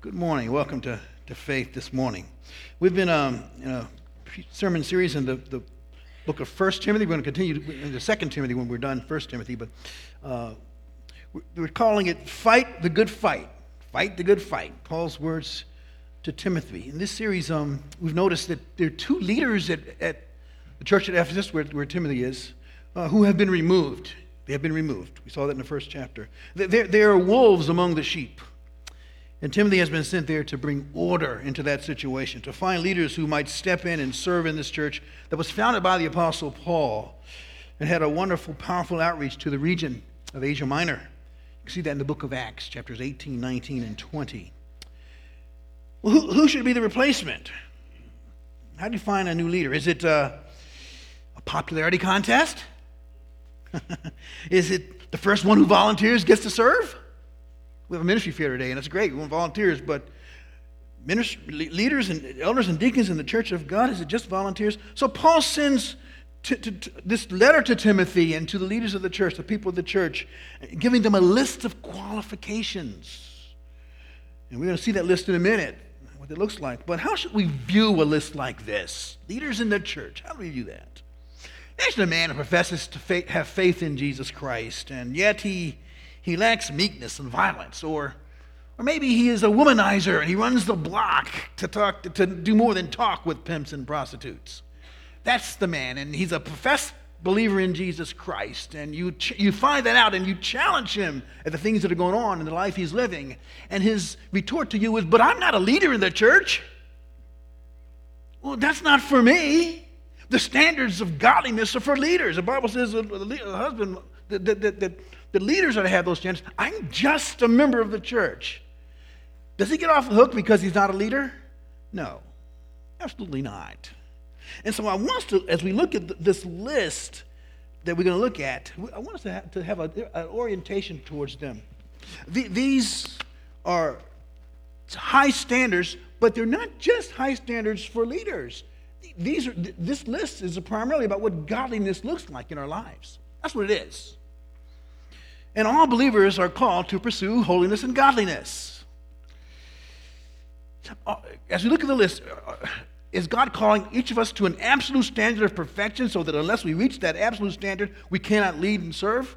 Good morning. Welcome to, to Faith this morning. We've been um, in a sermon series in the, the book of First Timothy. We're going to continue in the Second Timothy when we're done First Timothy, but uh, we're calling it "Fight the Good Fight." Fight the good fight. Paul's words to Timothy. In this series, um, we've noticed that there are two leaders at, at the church at Ephesus, where, where Timothy is, uh, who have been removed. They have been removed. We saw that in the first chapter. There, there are wolves among the sheep. And Timothy has been sent there to bring order into that situation, to find leaders who might step in and serve in this church that was founded by the Apostle Paul and had a wonderful, powerful outreach to the region of Asia Minor. You can see that in the book of Acts, chapters 18, 19, and 20. Well, who, who should be the replacement? How do you find a new leader? Is it uh, a popularity contest? Is it the first one who volunteers gets to serve? We have a ministry fair today, and it's great. We want volunteers, but ministry, leaders and elders and deacons in the church of God, is it just volunteers? So Paul sends to, to, to this letter to Timothy and to the leaders of the church, the people of the church, giving them a list of qualifications. And we're going to see that list in a minute, what it looks like. But how should we view a list like this? Leaders in the church, how do we view that? Imagine a man who professes to have faith in Jesus Christ, and yet he he lacks meekness and violence, or, or maybe he is a womanizer and he runs the block to, talk, to, to do more than talk with pimps and prostitutes. That's the man, and he's a professed believer in Jesus Christ, and you, ch- you find that out and you challenge him at the things that are going on in the life he's living, and his retort to you is, But I'm not a leader in the church. Well, that's not for me. The standards of godliness are for leaders. The Bible says a, a husband that, that, that, the leaders are to have those standards. I'm just a member of the church. Does he get off the hook because he's not a leader? No, absolutely not. And so I want us to, as we look at this list that we're going to look at, I want us to have, to have a, an orientation towards them. The, these are high standards, but they're not just high standards for leaders. These are, this list is primarily about what godliness looks like in our lives. That's what it is. And all believers are called to pursue holiness and godliness. Uh, as we look at the list, uh, is God calling each of us to an absolute standard of perfection so that unless we reach that absolute standard, we cannot lead and serve?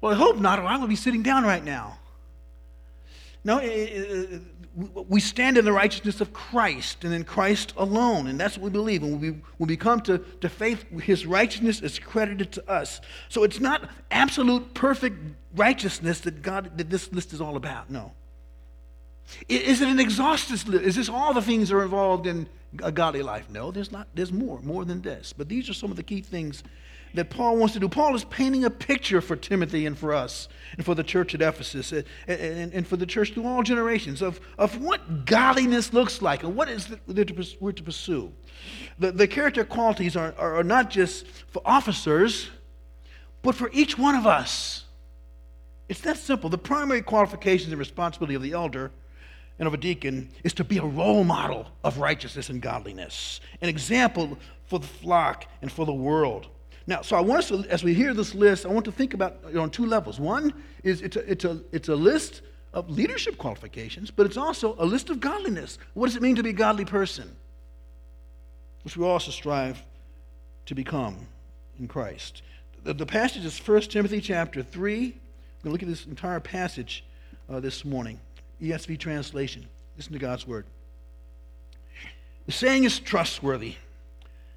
Well, I hope not, or I would be sitting down right now. No, eh, eh, eh, we stand in the righteousness of Christ and in Christ alone, and that's what we believe. And when we, when we come to, to faith, his righteousness is credited to us. So it's not absolute perfect righteousness that God that this list is all about. No. Is it an exhaustive list? Is this all the things that are involved in a godly life? No, there's not. There's more, more than this. But these are some of the key things that Paul wants to do. Paul is painting a picture for Timothy and for us and for the church at Ephesus and, and, and for the church through all generations of, of what godliness looks like and what is that we're to pursue. The, the character qualities are, are, are not just for officers, but for each one of us. It's that simple. The primary qualifications and responsibility of the elder and of a deacon is to be a role model of righteousness and godliness, an example for the flock and for the world. Now, so I want us to, as we hear this list, I want to think about it on two levels. One is it's a, it's, a, it's a list of leadership qualifications, but it's also a list of godliness. What does it mean to be a godly person? Which we also strive to become in Christ. The, the passage is 1 Timothy chapter 3. We're going to look at this entire passage uh, this morning. ESV translation. Listen to God's word. The saying is trustworthy.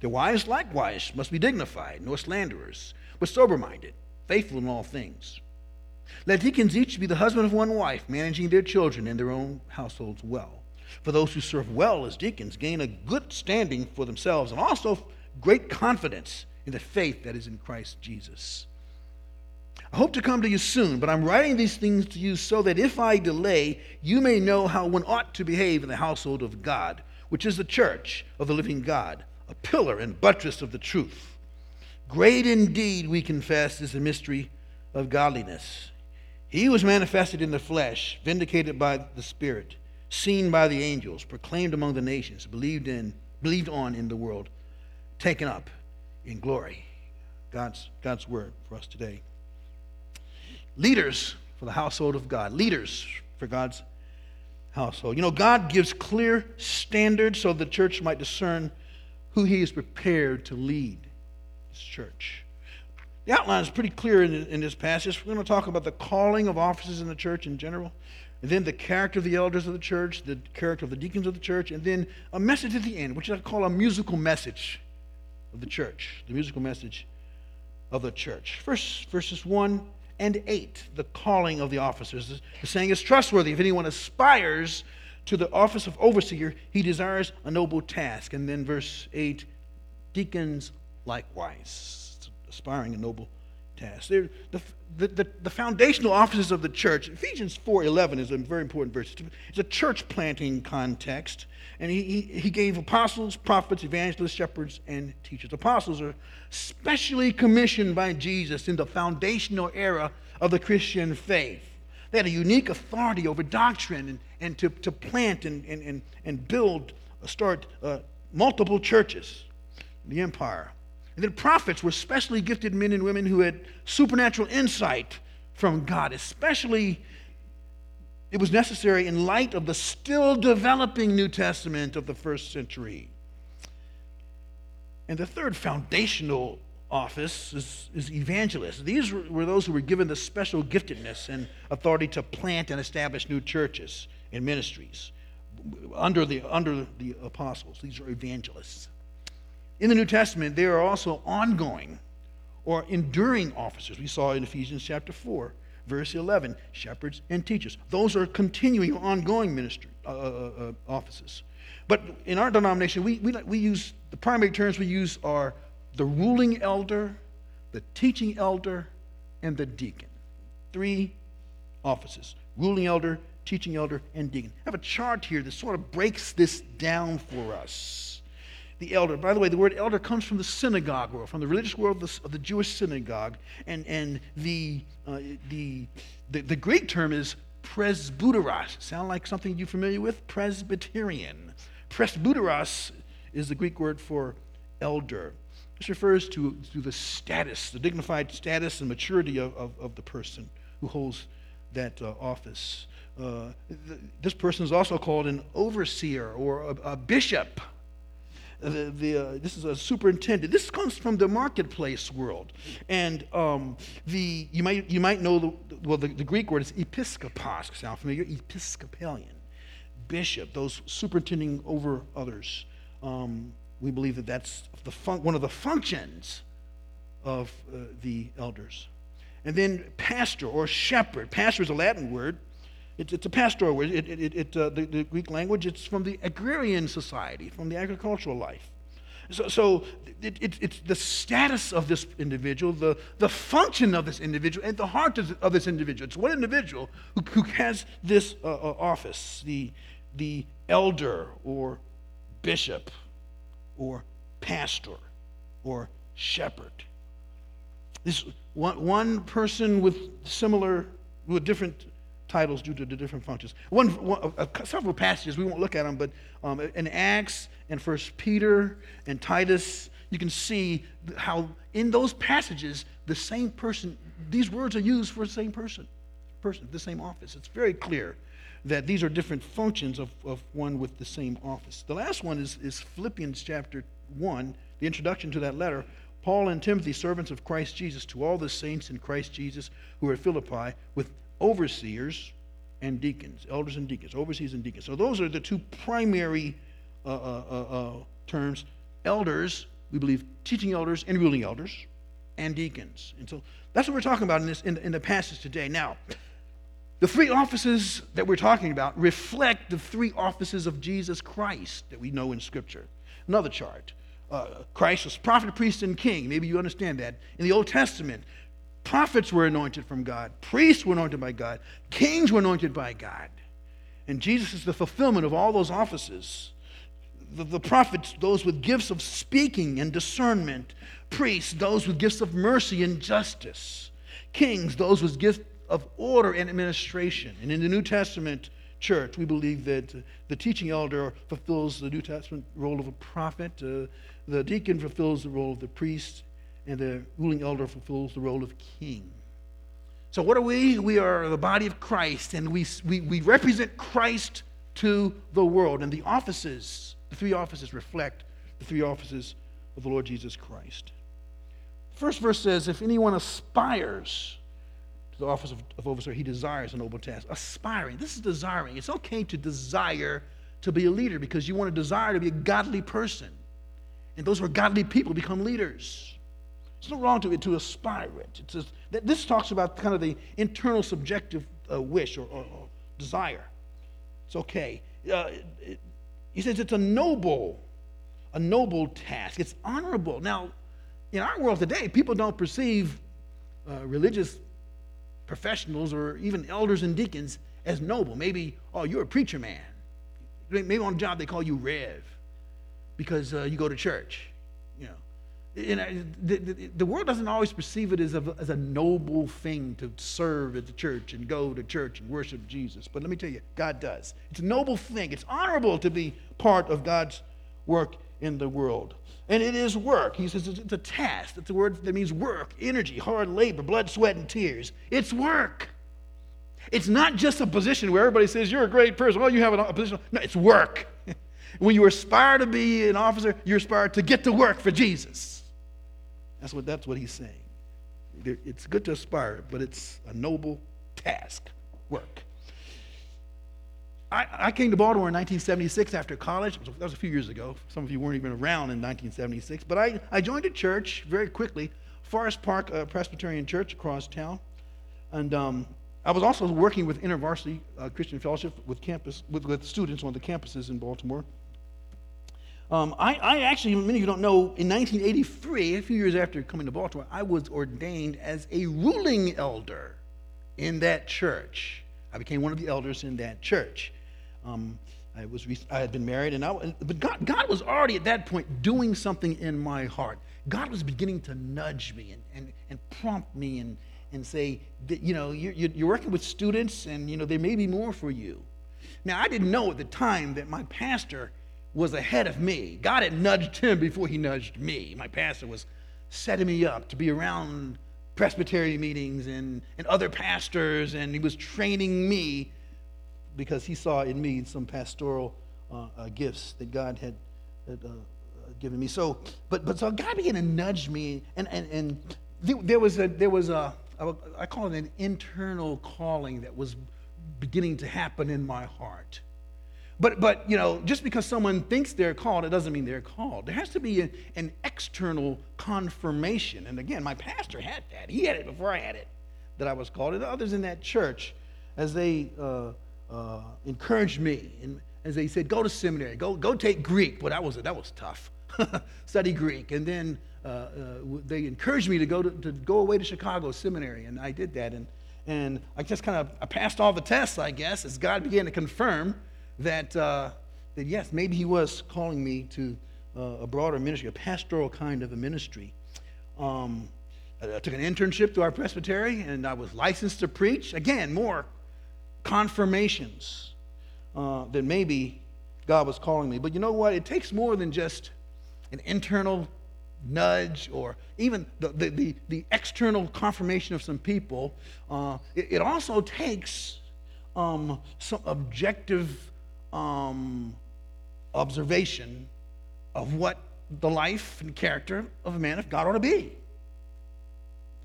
Their wives likewise must be dignified, nor slanderers, but sober minded, faithful in all things. Let deacons each be the husband of one wife, managing their children and their own households well. For those who serve well as deacons gain a good standing for themselves and also great confidence in the faith that is in Christ Jesus. I hope to come to you soon, but I'm writing these things to you so that if I delay, you may know how one ought to behave in the household of God, which is the church of the living God, a pillar and buttress of the truth. Great indeed, we confess, is the mystery of godliness. He was manifested in the flesh, vindicated by the Spirit, seen by the angels, proclaimed among the nations, believed in, believed on in the world, taken up in glory. God's, God's word for us today. Leaders for the household of God. Leaders for God's household. You know, God gives clear standards so the church might discern who he is prepared to lead his church. The outline is pretty clear in, in this passage. We're going to talk about the calling of offices in the church in general, and then the character of the elders of the church, the character of the deacons of the church, and then a message at the end, which I call a musical message of the church, the musical message of the church. First, verses 1 and 8, the calling of the officers. The saying is trustworthy. If anyone aspires to the office of overseer, he desires a noble task. And then verse 8, deacons likewise aspiring a noble task. The, the, the, the, foundational offices of the church, Ephesians 4.11 is a very important verse. It's a church planting context. And he, he, gave apostles, prophets, evangelists, shepherds, and teachers. Apostles are specially commissioned by Jesus in the foundational era of the Christian faith. They had a unique authority over doctrine and, and to, to plant and, and, and and build, uh, start uh, multiple churches in the empire. And then prophets were specially gifted men and women who had supernatural insight from God, especially it was necessary in light of the still developing New Testament of the first century. And the third foundational office is, is evangelists. These were those who were given the special giftedness and authority to plant and establish new churches and ministries under the, under the apostles. These are evangelists. In the New Testament, there are also ongoing or enduring officers. We saw in Ephesians chapter 4, verse 11, shepherds and teachers. Those are continuing, ongoing ministry uh, uh, uh, offices. But in our denomination, we, we, we use the primary terms we use are the ruling elder, the teaching elder, and the deacon. Three offices ruling elder, teaching elder, and deacon. I have a chart here that sort of breaks this down for us the elder. By the way, the word elder comes from the synagogue world, from the religious world of the, of the Jewish synagogue. And, and the, uh, the, the, the, Greek term is presbyteros. Sound like something you're familiar with? Presbyterian. Presbyteros is the Greek word for elder. This refers to, to the status, the dignified status and maturity of, of, of the person who holds that uh, office. Uh, th- this person is also called an overseer or a, a bishop the, the uh, this is a superintendent. This comes from the marketplace world, and um, the you might you might know the well the, the Greek word is episkopos. Sound familiar? Episcopalian, bishop. Those superintending over others. Um, we believe that that's the fun- one of the functions of uh, the elders. And then pastor or shepherd. Pastor is a Latin word it's, a pastoral word. It, it, it, uh, the, the, Greek language, it's from the agrarian society, from the agricultural life. So, so it, it's the status of this individual, the, the function of this individual, and the heart of, of this individual. It's one individual who, who has this uh, uh, office, the, the elder or bishop or pastor or shepherd. This one, one person with similar, with different titles due to the different functions. One, one uh, several passages, we won't look at them, but um, in Acts and First Peter and Titus, you can see how in those passages, the same person, these words are used for the same person, person, the same office. It's very clear that these are different functions of, of one with the same office. The last one is, is Philippians chapter 1, the introduction to that letter, Paul and Timothy, servants of Christ Jesus, to all the saints in Christ Jesus who are at Philippi, with overseers and deacons, elders and deacons, overseers and deacons. So those are the two primary uh, uh, uh, uh terms. Elders, we believe, teaching elders and ruling elders, and deacons. And so that's what we're talking about in, this, in, in the passage today. Now, the three offices that we're talking about reflect the three offices of Jesus Christ that we know in Scripture. Another chart. Uh, Christ was prophet, priest, and king. Maybe you understand that. In the Old Testament, prophets were anointed from God, priests were anointed by God, kings were anointed by God. And Jesus is the fulfillment of all those offices. The, the prophets, those with gifts of speaking and discernment, priests, those with gifts of mercy and justice, kings, those with gifts of order and administration. And in the New Testament church, we believe that the teaching elder fulfills the New Testament role of a prophet, uh, the deacon fulfills the role of the priest, and the ruling elder fulfills the role of king. So, what are we? We are the body of Christ, and we, we, we represent Christ to the world. And the offices, the three offices, reflect the three offices of the Lord Jesus Christ. First verse says, If anyone aspires to the office of, of overseer, he desires a noble task. Aspiring. This is desiring. It's okay to desire to be a leader because you want to desire to be a godly person. And those who are godly people become leaders. There's no wrong to to aspire it. It's just, this talks about kind of the internal subjective uh, wish or, or, or, desire. It's okay. Uh, it, he says it's a noble, a noble task. It's honorable. Now, in our world today, people don't perceive uh, religious professionals or even elders and deacons as noble. Maybe, oh, you're a preacher man. Maybe on a job they call you Rev because uh, you go to church. You know, and, know, the, the, the, world doesn't always perceive it as a, as a noble thing to serve at the church and go to church and worship Jesus. But let me tell you, God does. It's a noble thing. It's honorable to be part of God's work in the world. And it is work. He says it's a task. It's a word that means work, energy, hard labor, blood, sweat, and tears. It's work. It's not just a position where everybody says you're a great person. Oh, you have a position. No, it's work. when you aspire to be an officer, you aspire to get to work for Jesus. That's what, that's what he's saying. It's good to aspire, but it's a noble task, work. I, I, came to Baltimore in 1976 after college. That was a few years ago. Some of you weren't even around in 1976. But I, I joined a church very quickly, Forest Park uh, Presbyterian Church across town. And um, I was also working with InterVarsity uh, Christian Fellowship with, campus, with, with students on the campuses in Baltimore. Um, I, I, actually, many of you don't know, in 1983, a few years after coming to Baltimore, I was ordained as a ruling elder in that church. I became one of the elders in that church. Um, I, was, I had been married, and I, but God, God was already at that point doing something in my heart. God was beginning to nudge me and, and, and prompt me and, and say, that, you know, you're, you're working with students, and, you know, there may be more for you. Now, I didn't know at the time that my pastor was ahead of me. God had nudged him before he nudged me. My pastor was setting me up to be around Presbyterian meetings and, and other pastors, and he was training me because he saw in me some pastoral uh, uh, gifts that God had, had uh, given me. So, but but so God began to nudge me, and and and there was a there was a I call it an internal calling that was beginning to happen in my heart. But, but you know, just because someone thinks they're called, it doesn't mean they're called. There has to be a, an external confirmation. And again, my pastor had that. He had it before I had it, that I was called. And others in that church, as they uh, uh, encouraged me and as they said, go to seminary, go, go take Greek. But that was, that was tough. Study Greek. And then uh, uh, they encouraged me to go, to, to go away to Chicago Seminary. And I did that. And, and I just kind of I passed all the tests, I guess, as God began to confirm that, uh, that yes, maybe He was calling me to uh, a broader ministry, a pastoral kind of a ministry. Um, I took an internship through our presbytery, and I was licensed to preach. Again, more confirmations uh, that maybe God was calling me. But you know what? It takes more than just an internal nudge or even the, the, the, the external confirmation of some people. Uh, it, it, also takes um, some objective um, observation of what the life and character of a man of God ought to be.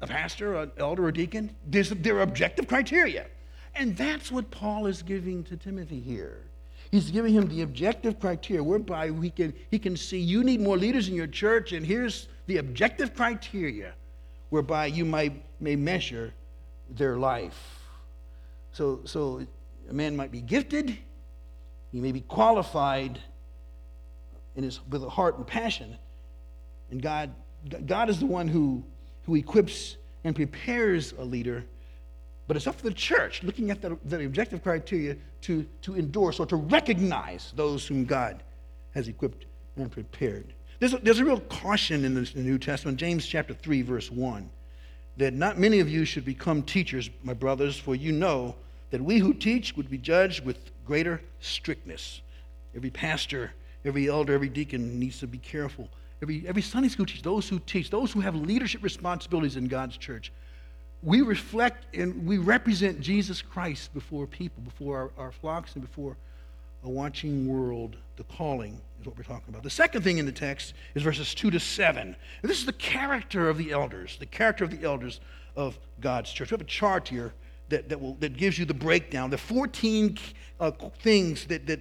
A pastor, an elder, or deacon, there's, there are objective criteria. And that's what Paul is giving to Timothy here. He's giving him the objective criteria whereby he can, he can see you need more leaders in your church, and here's the objective criteria whereby you might, may measure their life. So, so a man might be gifted, he may be qualified in his, with a heart and passion, and God, God is the one who, who equips and prepares a leader but it's up to the church, looking at the, the objective criteria, to, to endorse or to recognize those whom God has equipped and prepared. There's a, there's a real caution in the, in the New Testament, James chapter 3, verse 1, that not many of you should become teachers, my brothers, for you know that we who teach would be judged with greater strictness. Every pastor, every elder, every deacon needs to be careful. Every, every Sunday school teacher, those who teach, those who have leadership responsibilities in God's church, we reflect and we represent Jesus Christ before people, before our, our, flocks, and before a watching world. The calling is what we're talking about. The second thing in the text is verses 2 to 7. And this is the character of the elders, the character of the elders of God's church. We have a chart here that, that, will, that gives you the breakdown, the 14 uh, things that, that,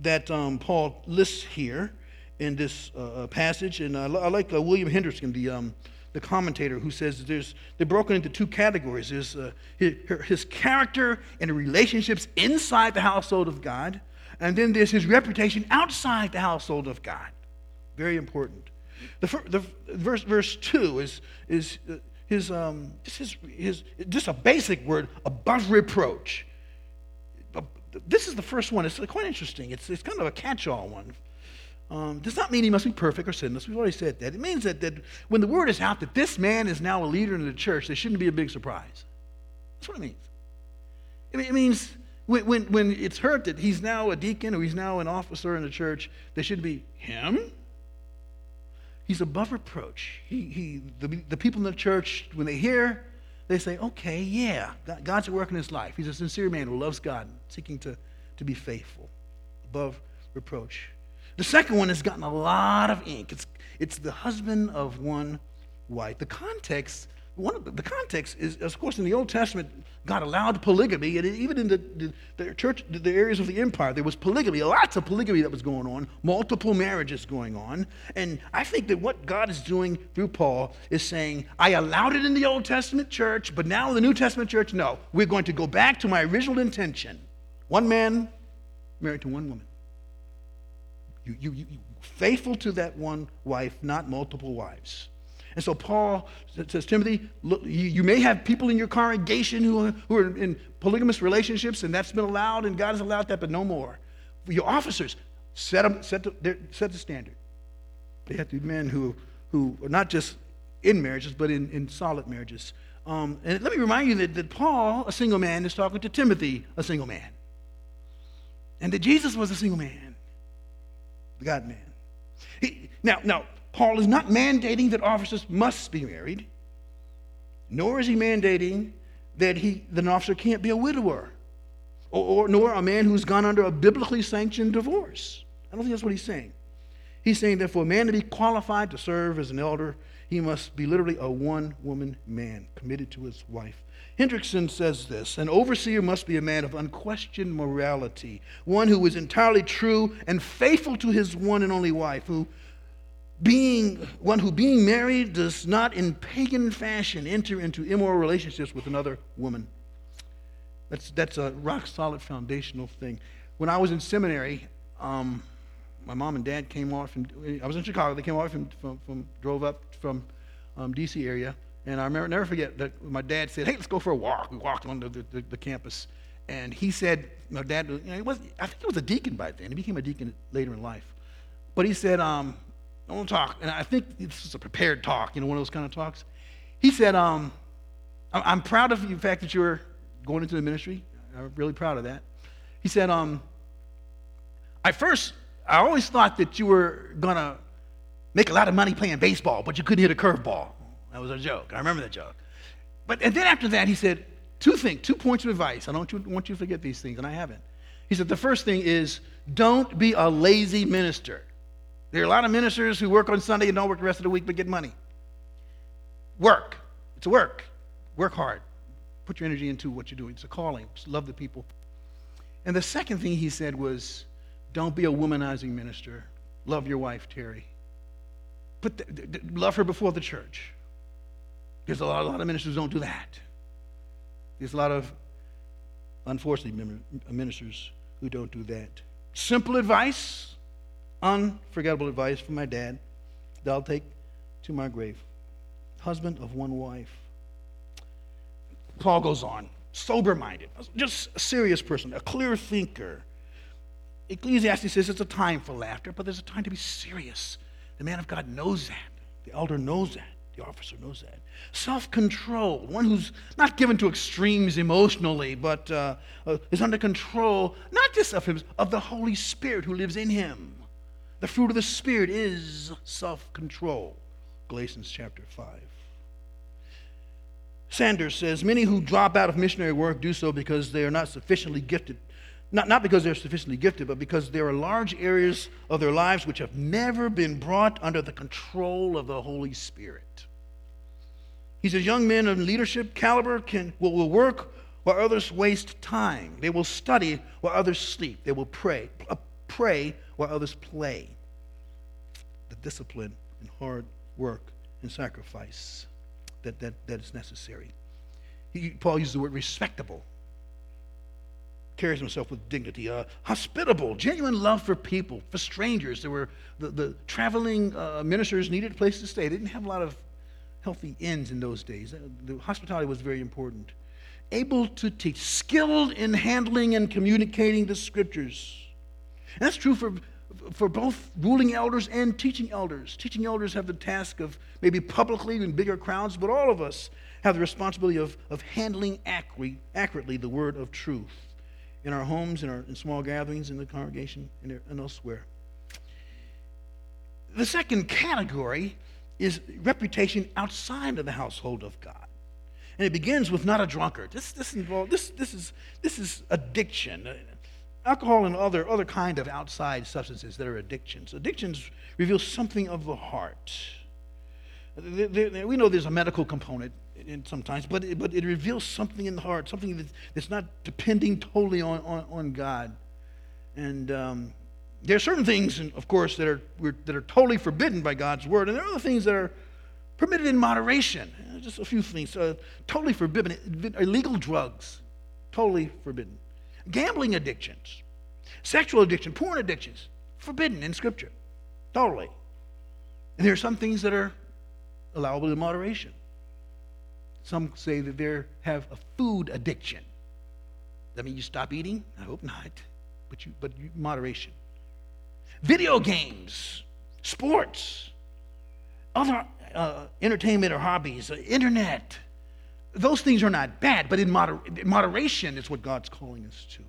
that um, Paul lists here in this uh, passage. And I, I like uh, William Hendriksen, the um, the commentator who says there's, they're broken into two categories there's uh, his, his, character and relationships inside the household of God, and then there's his reputation outside the household of God. Very important. The, the verse, verse 2 is, is uh, his, um, just, his, his, just a basic word, above reproach. This is the first one. It's quite interesting. It's, it's kind of a catch all one um, does not mean he must be perfect or sinless. We've already said that. It means that, that when the word is out that this man is now a leader in the church, there shouldn't be a big surprise. That's what it means. It means when, when, when it's heard that he's now a deacon or he's now an officer in the church, there should be him. He's above reproach. He, he, the, the people in the church, when they hear, they say, okay, yeah, God's at work in his life. He's a sincere man who loves God, seeking to, to be faithful, above reproach. The second one has gotten a lot of ink. It's, it's the husband of one wife. The context, one of the, the context is, of course, in the Old Testament, God allowed polygamy, and even in the, the, the, church, the areas of the empire, there was polygamy, lots of polygamy that was going on, multiple marriages going on. And I think that what God is doing through Paul is saying, I allowed it in the Old Testament church, but now in the New Testament church, no. We're going to go back to my original intention. One man married to one woman. You, you, you, faithful to that one wife, not multiple wives. And so Paul says, Timothy, look, you, may have people in your congregation who are, who are in polygamous relationships, and that's been allowed, and God has allowed that, but no more. Your officers, set, them, set, the, set the standard. They have to be men who, who are not just in marriages, but in, in solid marriages. Um, and let me remind you that, that Paul, a single man, is talking to Timothy, a single man. And that Jesus was a single man the God man. Now, now, Paul is not mandating that officers must be married, nor is he mandating that he, that an officer can't be a widower, or, or nor a man who's gone under a biblically sanctioned divorce. I don't think that's what he's saying. He's saying that for a man to be qualified to serve as an elder, he must be literally a one woman man committed to his wife. Hendriksen says this An overseer must be a man of unquestioned morality, one who is entirely true and faithful to his one and only wife, who being one who being married does not in pagan fashion enter into immoral relationships with another woman. That's, that's a rock solid foundational thing. When I was in seminary, um, my mom and dad came off and I was in Chicago, they came off from, from, from drove up from um, DC area, and I remember, never forget that my dad said, "Hey, let's go for a walk." We walked on the, the, the campus, and he said, "My dad, you know, he was I think he was a deacon by then. He became a deacon later in life, but he said, um, I want to talk." And I think this was a prepared talk, you know, one of those kind of talks. He said, um, "I'm proud of the fact that you're going into the ministry. I'm really proud of that." He said, um, "I first, I always thought that you were gonna make a lot of money playing baseball, but you couldn't hit a curveball." That was a joke. I remember that joke. But and then after that, he said two things, two points of advice. I don't want you to forget these things, and I haven't. He said the first thing is don't be a lazy minister. There are a lot of ministers who work on Sunday and don't work the rest of the week but get money. Work. It's work. Work hard. Put your energy into what you're doing. It's a calling. Just love the people. And the second thing he said was don't be a womanizing minister. Love your wife, Terry. Put the, love her before the church. There's a lot, a lot of ministers don't do that. There's a lot of, unfortunately, ministers who don't do that. Simple advice, unforgettable advice from my dad that I'll take to my grave. Husband of one wife. Paul goes on, sober minded, just a serious person, a clear thinker. Ecclesiastes says it's a time for laughter, but there's a time to be serious. The man of God knows that. The elder knows that. The officer knows that. Self control, one who's not given to extremes emotionally, but uh, uh, is under control, not just of him, of the Holy Spirit who lives in him. The fruit of the Spirit is self control. Galatians chapter 5. Sanders says Many who drop out of missionary work do so because they are not sufficiently gifted. Not, not because they're sufficiently gifted, but because there are large areas of their lives which have never been brought under the control of the Holy Spirit. He says young men of leadership caliber can, will, will work while others waste time. They will study while others sleep. They will pray, uh, pray while others play. Discipline and hard work and sacrifice that, that, that is necessary. He, Paul uses the word respectable, carries himself with dignity, uh, hospitable, genuine love for people, for strangers. There were the, the traveling uh, ministers needed a place to stay. They didn't have a lot of healthy inns in those days. Uh, the hospitality was very important. Able to teach, skilled in handling and communicating the scriptures. And that's true for for both ruling elders and teaching elders. Teaching elders have the task of maybe publicly in bigger crowds, but all of us have the responsibility of, of handling accurately, the word of truth in our homes, in our in small gatherings, in the congregation, and, elsewhere. The second category is reputation outside of the household of God. And it begins with not a drunkard. This, this, involve, this, this, is, this is addiction alcohol and other, other kind of outside substances that are addictions. Addictions reveal something of the heart. We know there's a medical component sometimes, but it, but it reveals something in the heart, something that's not depending totally on, on, on God. And um, there are certain things, of course, that are, that are totally forbidden by God's word, and there are other things that are permitted in moderation. Just a few things. Uh, totally forbidden. Illegal drugs, totally forbidden. Gambling addictions, sexual addiction, porn addictions, forbidden in Scripture. Totally. And there are some things that are allowable in moderation. Some say that they have a food addiction. That mean you stop eating? I hope not. But you, but you, moderation. Video games, sports, other uh, entertainment or hobbies, uh, internet, those things are not bad, but in, moder- moderation is what God's calling us to.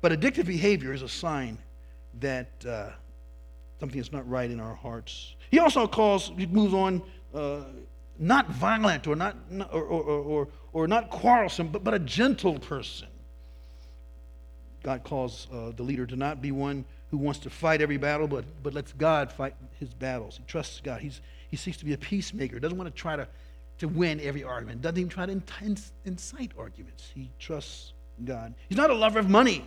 But addictive behavior is a sign that uh, something is not right in our hearts. He also calls, he moves on, uh, not violent or not, or, or, or, or, not quarrelsome, but, but a gentle person. God calls uh, the leader to not be one who wants to fight every battle, but, but lets God fight his battles. He trusts God. He's, he seeks to be a peacemaker, doesn't want to try to to win every argument, doesn't even try to incite arguments. He trusts God. He's not a lover of money.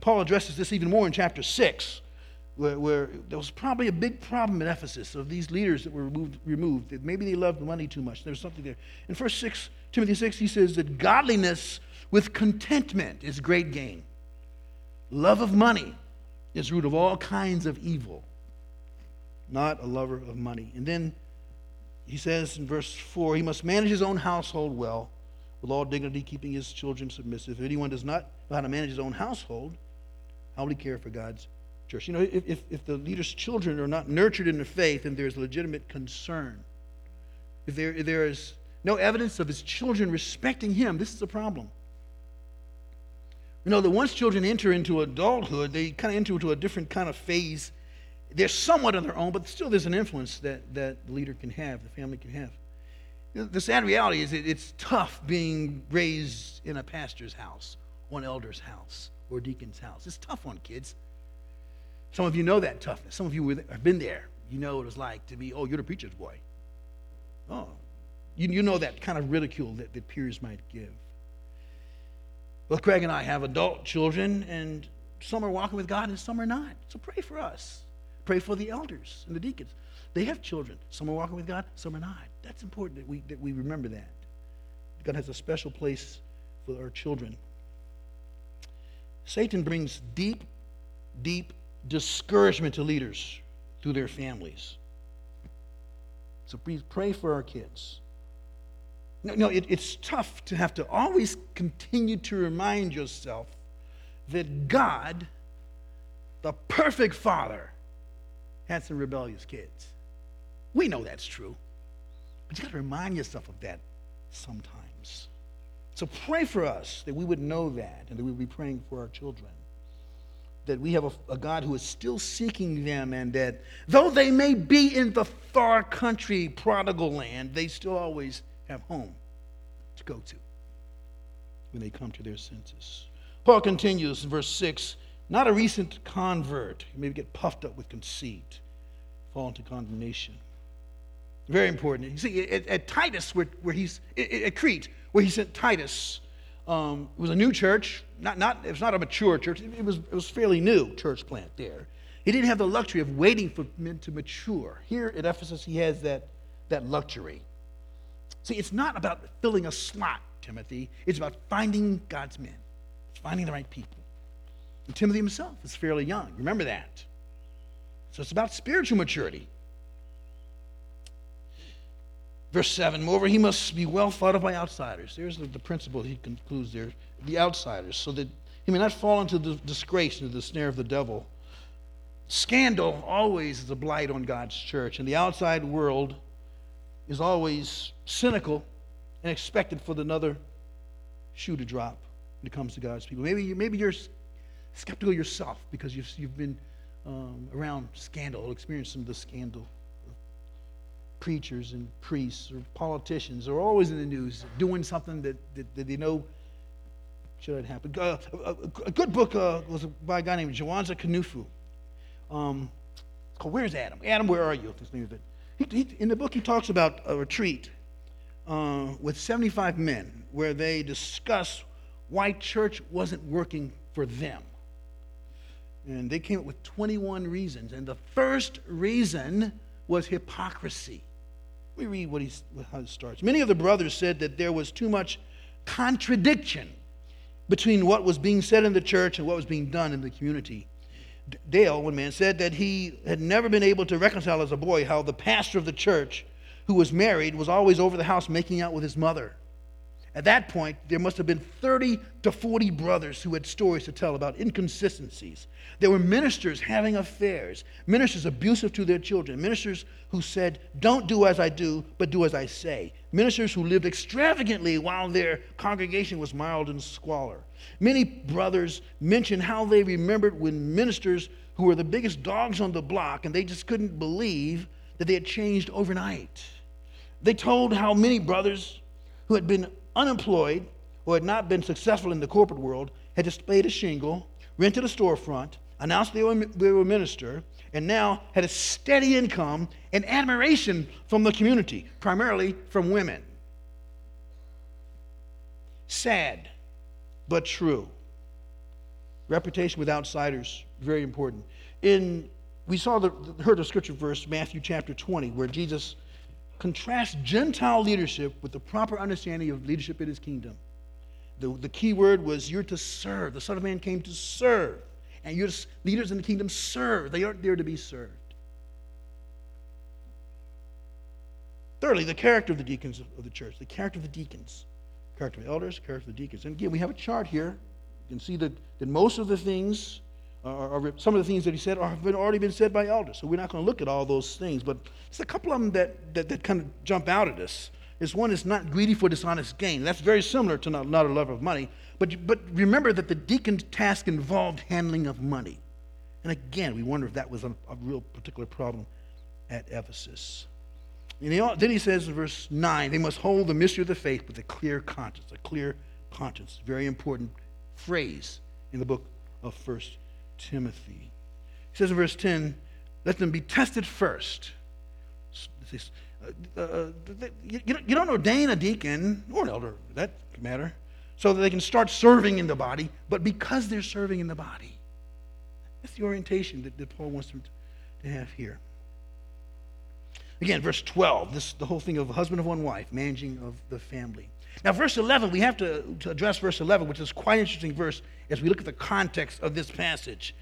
Paul addresses this even more in chapter 6, where, where there was probably a big problem in Ephesus of these leaders that were removed, removed. Maybe they loved money too much. There was something there. In 1 6, Timothy 6, he says that godliness with contentment is great gain. Love of money is root of all kinds of evil. Not a lover of money. And then he says in verse 4 he must manage his own household well, with all dignity, keeping his children submissive. If anyone does not know how to manage his own household, how will he care for God's church? You know, if, if, if the leader's children are not nurtured in the faith, and there's legitimate concern, if there, if there is no evidence of his children respecting him, this is a problem. You know that once children enter into adulthood, they kind of enter into a different kind of phase they're somewhat on their own, but still there's an influence that, that the leader can have, the family can have. The sad reality is it's tough being raised in a pastor's house, an elder's house, or deacon's house. It's tough on kids. Some of you know that toughness. Some of you have been there. You know what it was like to be, oh, you're the preacher's boy. Oh, you, you know that kind of ridicule that, that peers might give. Well, Craig and I have adult children, and some are walking with God and some are not. So pray for us. Pray for the elders and the deacons. They have children. Some are walking with God, some are not. That's important that we, that we remember that. God has a special place for our children. Satan brings deep, deep discouragement to leaders through their families. So please pray for our kids. No, no it, it's tough to have to always continue to remind yourself that God, the perfect father, had some rebellious kids. We know that's true. But you got to remind yourself of that sometimes. So pray for us that we would know that and that we would be praying for our children. That we have a, a, God who is still seeking them, and that though they may be in the far country, prodigal land, they still always have home to go to when they come to their senses. Paul continues in verse 6 not a recent convert, you maybe get puffed up with conceit, fall into condemnation. Very important. You see, at, at Titus, where, where he's at Crete, where he sent Titus, um, it was a new church. Not, not, it was not a mature church. It was, it was fairly new church plant there. He didn't have the luxury of waiting for men to mature. Here at Ephesus, he has that, that luxury. See, it's not about filling a slot, Timothy. It's about finding God's men. It's finding the right people. And Timothy himself is fairly young. Remember that. So it's about spiritual maturity. Verse 7 Moreover, he must be well thought of by outsiders. There's the, the principle he concludes there the outsiders, so that he may not fall into the disgrace, into the snare of the devil. Scandal always is a blight on God's church, and the outside world is always cynical and expected for another shoe to drop when it comes to God's people. Maybe, maybe you're skeptical yourself because you've, you've been um, around scandal, experienced some of the scandal preachers and priests or politicians are always in the news doing something that, that, that they know should happen. Uh, a, a, good book uh, was by a guy named Jawanza Kunjufu. Um, it's called Where's Adam? Adam, where are you? He, he, in the book, he talks about a retreat uh, with 75 men where they discuss why church wasn't working for them. And they came up with 21 reasons. And the first reason was hypocrisy. Let me read what he, how it starts. Many of the brothers said that there was too much contradiction between what was being said in the church and what was being done in the community. Dale, one man, said that he had never been able to reconcile as a boy how the pastor of the church, who was married, was always over the house making out with his mother. At that point, there must have been 30 to 40 brothers who had stories to tell about inconsistencies. There were ministers having affairs, ministers abusive to their children, ministers who said, Don't do as I do, but do as I say, ministers who lived extravagantly while their congregation was mild in squalor. Many brothers mentioned how they remembered when ministers who were the biggest dogs on the block and they just couldn't believe that they had changed overnight. They told how many brothers who had been unemployed or had not been successful in the corporate world had displayed a shingle, rented a storefront, announced they were, they were a minister, and now had a steady income and admiration from the community, primarily from women. Sad, but true. Reputation with outsiders, very important. In we saw the heard the scripture verse, Matthew chapter 20, where Jesus contrast Gentile leadership with the proper understanding of leadership in his kingdom. The, the key word was you're to serve. The Son of Man came to serve. And you're leaders in the kingdom serve. They aren't there to be served. Thirdly, the character of the deacons of the church. The character of the deacons. Character of the elders, character of the deacons. And again, we have a chart here. You can see that, that most of the things or, some of the things that he said have been, already been said by elders. So we're not going to look at all those things. But there's a couple of them that, that, that kind of jump out at us. Is one is not greedy for dishonest gain. That's very similar to not, not a lover of money. But, but remember that the deacon's task involved handling of money. And again, we wonder if that was a, a real particular problem at Ephesus. And he, then he says in verse 9, they must hold the mystery of the faith with a clear conscience. A clear conscience. Very important phrase in the book of First Timothy. He says in verse 10, let them be tested first. Uh, uh, you, don't ordain a deacon or an elder, that matter, so that they can start serving in the body, but because they're serving in the body. That's the orientation that, that Paul wants them to have here. Again, verse 12, this the whole thing of husband of one wife, managing of the family. Now, verse 11, we have to, to address verse 11, which is quite an interesting verse as we look at the context of this passage.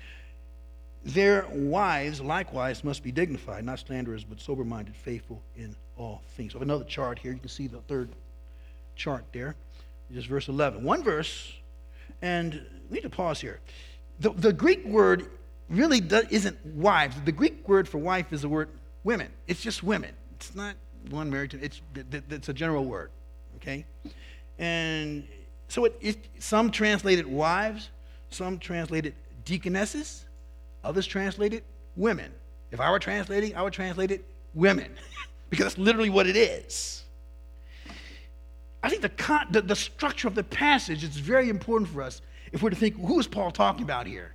Their wives likewise must be dignified, not slanderers, but sober minded, faithful in all things. So, another chart here. You can see the third chart there. Just verse 11. One verse, and we need to pause here. The, the Greek word really does, isn't wives. The Greek word for wife is the word women. It's just women. It's not one married to, it's, it's a general word, okay? And so it, it, some translated wives, some translated deaconesses, others translated women. If I were translating, I would translate it women, because that's literally what it is. I think the, con- the, the structure of the passage is very important for us if we're to think who is Paul talking about here?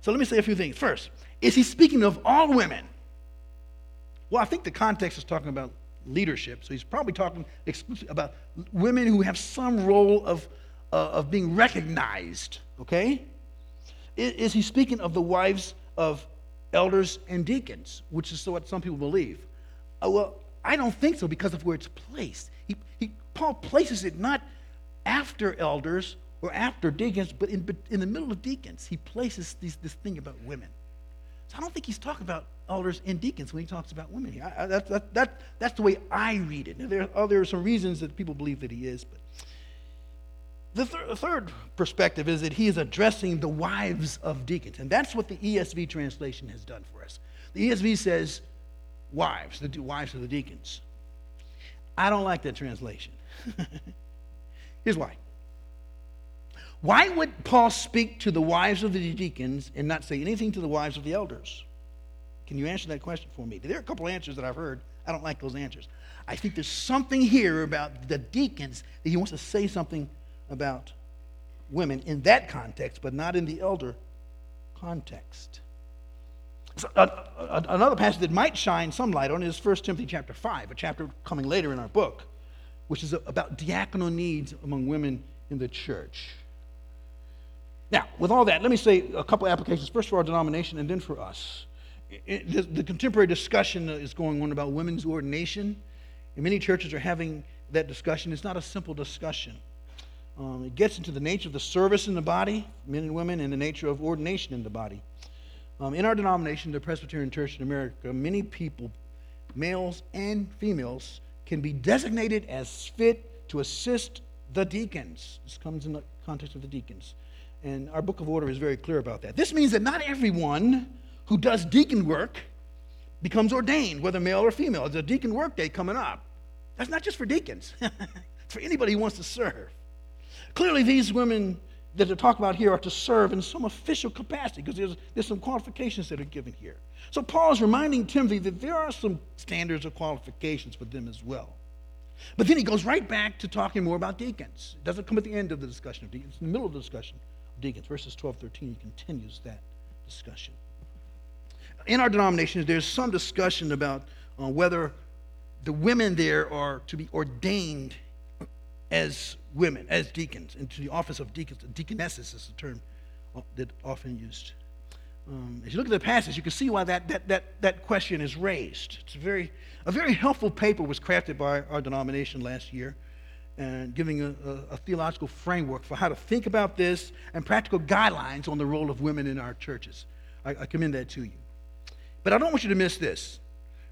So let me say a few things. First, is he speaking of all women? Well, I think the context is talking about leadership. So he's probably talking exclusively about women who have some role of, uh, of being recognized, okay? Is, is, he speaking of the wives of elders and deacons, which is what some people believe? Uh, well, I don't think so because of where it's placed. He, he, Paul places it not after elders or after deacons, but in, in the middle of deacons. He places these, this thing about women. So I don't think he's talking about elders and deacons when he talks about women here. I, that, that, that, that's the way I read it. Now, there, are, there are some reasons that people believe that he is, but the thir- third perspective is that he is addressing the wives of deacons, and that's what the ESV translation has done for us. The ESV says wives, the wives of the deacons. I don't like that translation. Here's why. Why would Paul speak to the wives of the deacons and not say anything to the wives of the elders? Can you answer that question for me? There are a couple answers that I've heard. I don't like those answers. I think there's something here about the deacons that he wants to say something about women in that context, but not in the elder context. So, uh, uh, another passage that might shine some light on is 1 Timothy chapter 5, a chapter coming later in our book, which is about diaconal needs among women in the church. Now, with all that, let me say a couple applications, first for our denomination and then for us. The, the, contemporary discussion is going on about women's ordination, and many churches are having that discussion. It's not a simple discussion. Um, it gets into the nature of the service in the body, men and women, and the nature of ordination in the body. Um, in our denomination, the Presbyterian Church in America, many people, males and females, can be designated as fit to assist the deacons. This comes in the context of the deacons. And our book of order is very clear about that. This means that not everyone who does deacon work becomes ordained, whether male or female. There's a deacon work day coming up. That's not just for deacons, it's for anybody who wants to serve. Clearly, these women that are talked about here are to serve in some official capacity because there's, there's some qualifications that are given here. So, Paul is reminding Timothy that there are some standards or qualifications for them as well. But then he goes right back to talking more about deacons. It doesn't come at the end of the discussion of deacons, it's in the middle of the discussion of deacons. Verses 12, 13, he continues that discussion. In our denominations, there's some discussion about uh, whether the women there are to be ordained as women, as deacons, into the office of deacons. Deaconesses is the term that often used. Um, as you look at the passage, you can see why that, that, that, that question is raised. It's a very, a very helpful paper was crafted by our denomination last year and giving a, a, a, theological framework for how to think about this and practical guidelines on the role of women in our churches. I, I commend that to you. But I don't want you to miss this.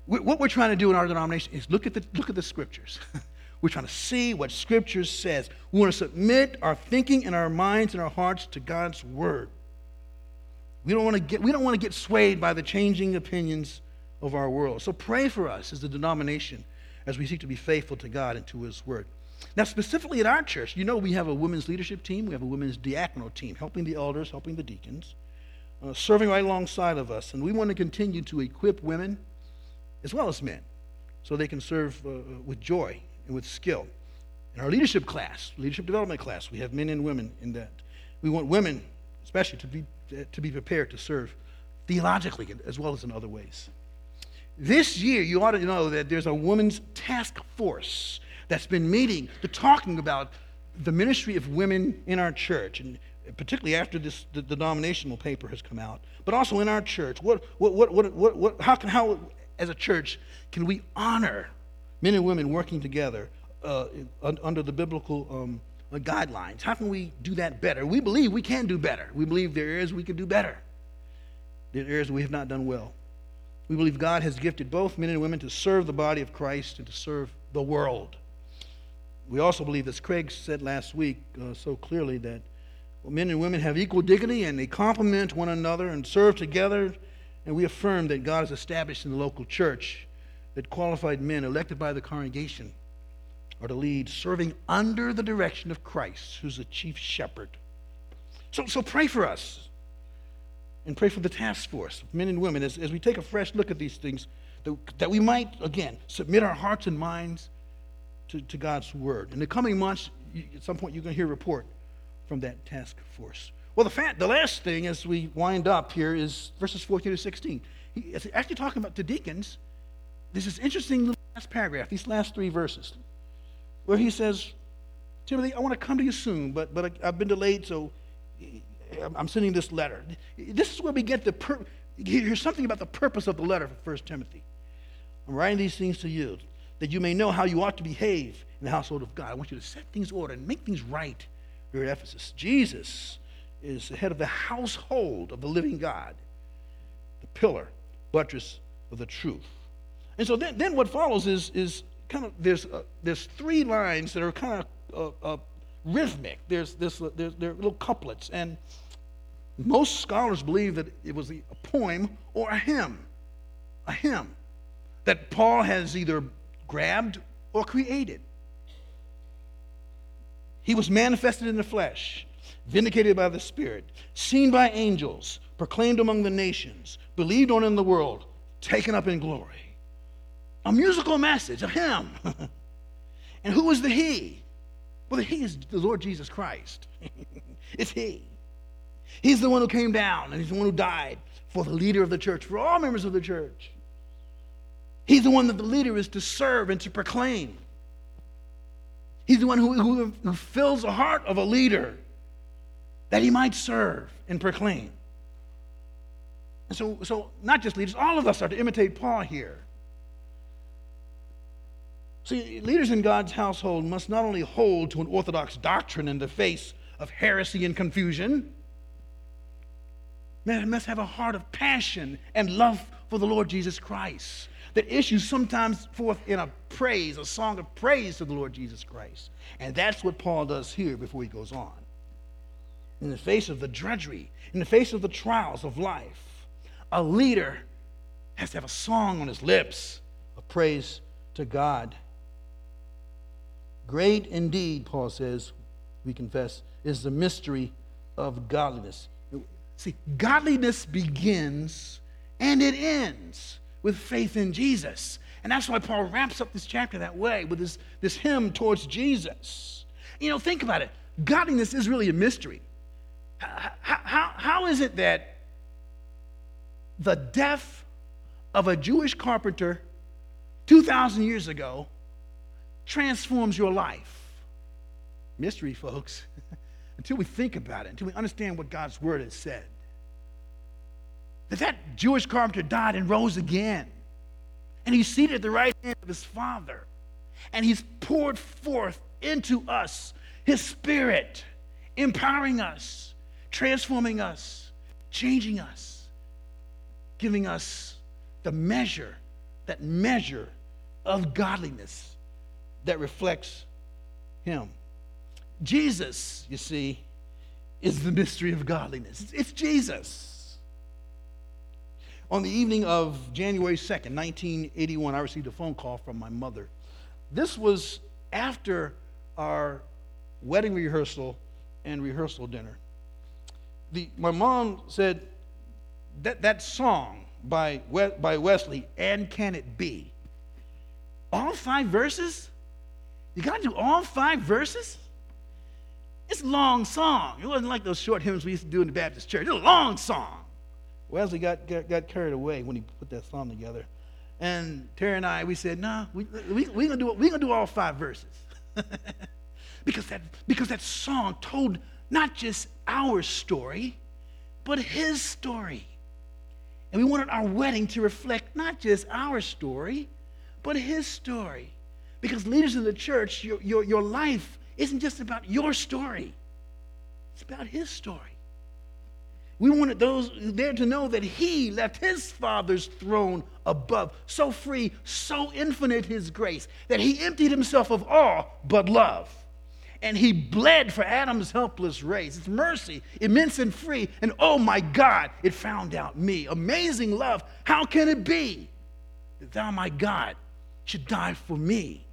We, what we're trying to do in our denomination is look at the, look at the scriptures. we're trying to see what scripture says. We want to submit our thinking and our minds and our hearts to God's word. We don't want to get, we don't want to get swayed by the changing opinions of our world. So pray for us as a denomination as we seek to be faithful to God and to his word. Now, specifically at our church, you know we have a women's leadership team, we have a women's diaconal team, helping the elders, helping the deacons, uh, serving right alongside of us. And we want to continue to equip women as well as men so they can serve uh, with joy and with skill. In our leadership class, leadership development class, we have men and women in that. We want women, especially, to be, to be prepared to serve theologically as well as in other ways. This year, you ought to know that there's a women's task force that's been meeting to talking about the ministry of women in our church, and particularly after this the denominational paper has come out, but also in our church. What, what, what, what, what, what how can how as a church can we honor men and women working together uh, under the biblical um, uh, guidelines? How can we do that better? We believe we can do better. We believe there are areas we can do better. There are areas we have not done well. We believe God has gifted both men and women to serve the body of Christ and to serve the world. We also believe, as Craig said last week uh, so clearly, that men and women have equal dignity and they complement one another and serve together. And we affirm that God has established in the local church that qualified men elected by the congregation are to lead, serving under the direction of Christ, who's the chief shepherd. So, so pray for us and pray for the task force, men and women, as, as we take a fresh look at these things, that, that we might, again, submit our hearts and minds to, to God's word. In the coming months, at some point, you're going to hear a report from that task force. Well, the, fact, the last thing as we wind up here is verses 14 to 16. He actually talking about the deacons. This is interesting last paragraph, these last three verses, where he says, Timothy, I want to come to you soon, but, but I, I've been delayed, so I'm sending this letter. This is where we get the, here's something about the purpose of the letter for 1 Timothy. I'm writing these things to you that you may know how you ought to behave in the household of God. I want you to set things order and make things right here at Ephesus. Jesus is the head of the household of the living God, the pillar, buttress of the truth. And so then, then what follows is, is kind of, there's, uh, there's three lines that are kind of uh, uh, rhythmic. There's, this, there's, there are little couplets. And most scholars believe that it was a poem or a hymn. A hymn that Paul has either grabbed or created. He was manifested in the flesh, vindicated by the Spirit, seen by angels, proclaimed among the nations, believed on in the world, taken up in glory. A musical message, a hymn. and who is the He? Well, the He is the Lord Jesus Christ. it's He. He's the one who came down, and He's the one who died for the leader of the church, for all members of the church. He's the one that the leader is to serve and to proclaim. He's the one who, who, who fills the heart of a leader that he might serve and proclaim. And so, so, not just leaders, all of us are to imitate Paul here. See, leaders in God's household must not only hold to an orthodox doctrine in the face of heresy and confusion, they must have a heart of passion and love for the Lord Jesus Christ that issues sometimes forth in a praise, a song of praise to the Lord Jesus Christ. And that's what Paul does here before he goes on. In the face of the drudgery, in the face of the trials of life, a leader has to have a song on his lips of praise to God Great indeed, Paul says, we confess, is the mystery of godliness. See, godliness begins and it ends with faith in Jesus. And that's why Paul wraps up this chapter that way with this, this hymn towards Jesus. You know, think about it. Godliness is really a mystery. How, how, how is it that the death of a Jewish carpenter 2,000 years ago transforms your life. Mystery, folks, until we think about it, until we understand what God's word has said. That that Jewish carpenter died and rose again. And he's seated at the right hand of his Father. And he's poured forth into us his spirit, empowering us, transforming us, changing us, giving us the measure, that measure of godliness that reflects Him. Jesus, you see, is the mystery of godliness. It's Jesus. On the evening of January 2nd, 1981, I received a phone call from my mother. This was after our wedding rehearsal and rehearsal dinner. The, my mom said that, that song by, by Wesley, And Can It Be? All five verses? You got to do all five verses? It's a long song. It wasn't like those short hymns we used to do in the Baptist church. It's a long song. Wesley got, got, got carried away when he put that song together. And Terry and I, we said, nah, we, we, we're going to do, we gonna do all five verses. because, that, because that song told not just our story, but his story. And we wanted our wedding to reflect not just our story, but his story. Because leaders in the church, your, your, your life isn't just about your story, it's about his story. We wanted those there to know that he left his father's throne above, so free, so infinite his grace, that he emptied himself of all but love. And he bled for Adam's helpless race. It's mercy, immense and free. And oh my God, it found out me. Amazing love. How can it be that thou, my God, should die for me?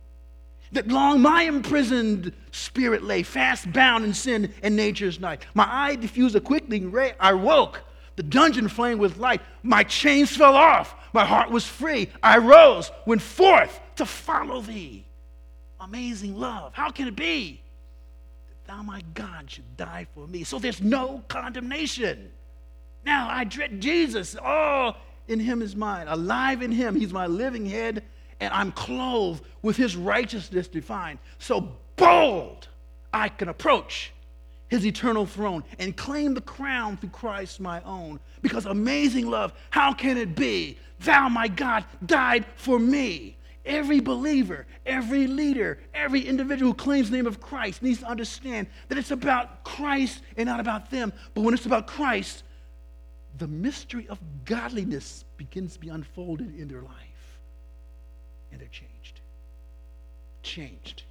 That long my imprisoned spirit lay, fast bound in sin and nature's night. My eye diffused a quickening ray. I woke. The dungeon flamed with light. My chains fell off. My heart was free. I rose, went forth to follow thee. Amazing love. How can it be that thou, my God, should die for me? So there's no condemnation. Now I dread Jesus. All in him is mine. Alive in him. He's my living head and I'm clothed with his righteousness defined. So bold I can approach his eternal throne and claim the crown through Christ my own. Because amazing love, how can it be? Thou, my God, died for me. Every believer, every leader, every individual who claims the name of Christ needs to understand that it's about Christ and not about them. But when it's about Christ, the mystery of godliness begins to be unfolded in their life and they're changed. Changed.